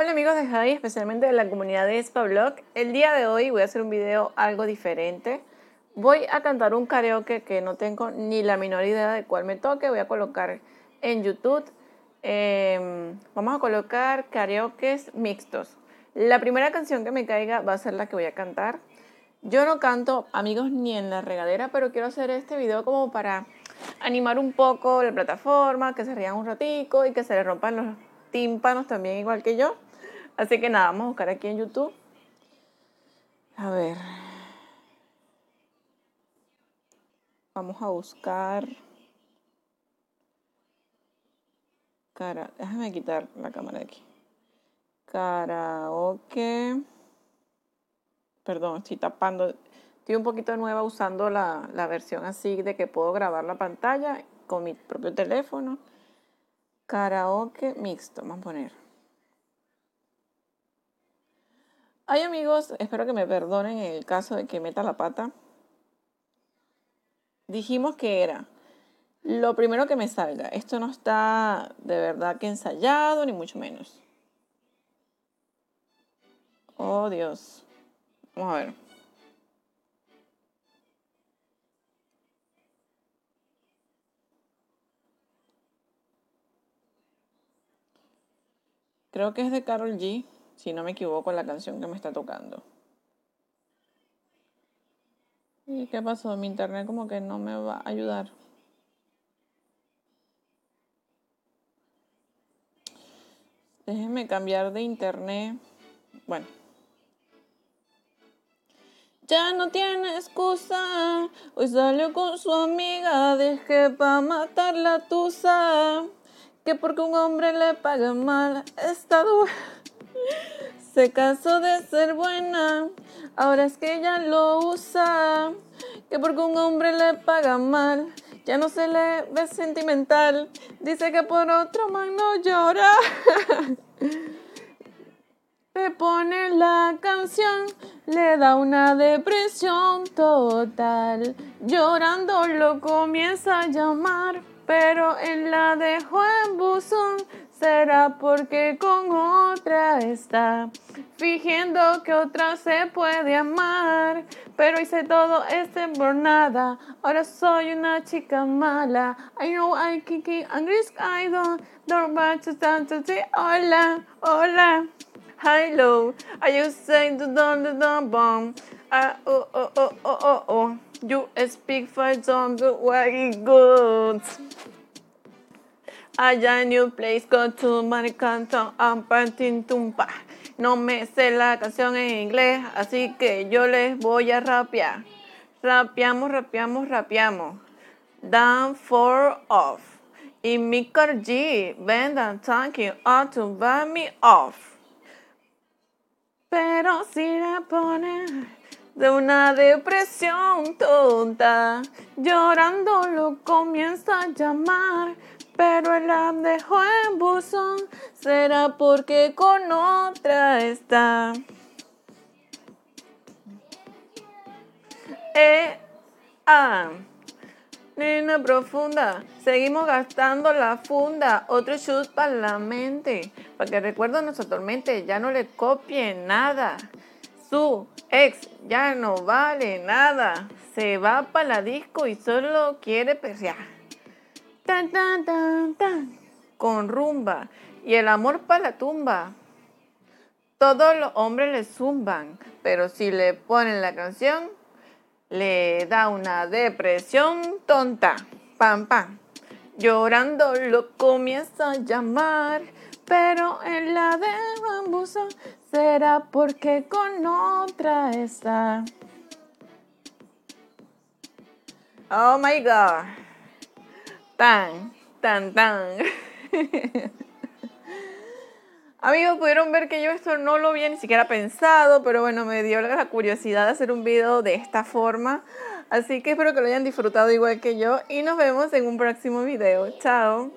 Hola amigos de Jai, especialmente de la comunidad de Spablog. El día de hoy voy a hacer un video algo diferente. Voy a cantar un karaoke que no tengo ni la menor idea de cuál me toque. Voy a colocar en YouTube. Em, vamos a colocar karaokes mixtos. La primera canción que me caiga va a ser la que voy a cantar. Yo no canto, amigos, ni en la regadera, pero quiero hacer este video como para animar un poco la plataforma, que se rían un ratico y que se les rompan los tímpanos también igual que yo. Así que nada, vamos a buscar aquí en YouTube. A ver. Vamos a buscar. Cara, déjame quitar la cámara de aquí. Karaoke. Perdón, estoy tapando. Estoy un poquito nueva usando la, la versión así de que puedo grabar la pantalla con mi propio teléfono. Karaoke mixto, vamos a poner. Ay amigos, espero que me perdonen en el caso de que meta la pata. Dijimos que era lo primero que me salga. Esto no está de verdad que ensayado, ni mucho menos. Oh Dios. Vamos a ver. Creo que es de Carol G si no me equivoco, la canción que me está tocando. ¿Y qué pasó? Mi internet como que no me va a ayudar. Déjenme cambiar de internet. Bueno. Ya no tiene excusa. Hoy salió con su amiga. Dejé pa' matar la tusa. Que porque un hombre le paga mal. Está duro. Se cansó de ser buena, ahora es que ella lo usa. Que porque un hombre le paga mal, ya no se le ve sentimental. Dice que por otro man no llora. Le pone la canción, le da una depresión total. Llorando lo comienza a llamar, pero él la dejó en buzón será porque con otra está, fingiendo que otra se puede amar, pero hice todo este por nada, ahora soy una chica mala. I know I can keep English I don't, don't want to stand to say hola, hola, hello, are you saying the don the don bomb? Ah, oh, oh, oh, oh, oh, oh, you speak for some very good. Allá en New Place, go to Maricanto, I'm parting tumpa. No me sé la canción en inglés, así que yo les voy a rapear. Rapeamos, rapeamos, rapeamos. Down for off. Y mi G, vendan tanking out to buy me off. Pero si la ponen de una depresión tonta, llorando lo comienza a llamar pero él la dejó en buzón, será porque con otra está. E A. Nena profunda, seguimos gastando la funda, otro shoot para la mente, para que recuerden nuestra tormenta, ya no le copien nada. Su ex ya no vale nada, se va para la disco y solo quiere perrear tan, tan, tan, tan, con rumba y el amor para la tumba. Todos los hombres le zumban, pero si le ponen la canción, le da una depresión tonta. Pam, pam. Llorando lo comienza a llamar, pero en la de bambuzo será porque con otra está. Oh my God tan, tan, tan. Amigos, pudieron ver que yo esto no lo había ni siquiera pensado, pero bueno, me dio la curiosidad de hacer un video de esta forma. Así que espero que lo hayan disfrutado igual que yo y nos vemos en un próximo video. Chao.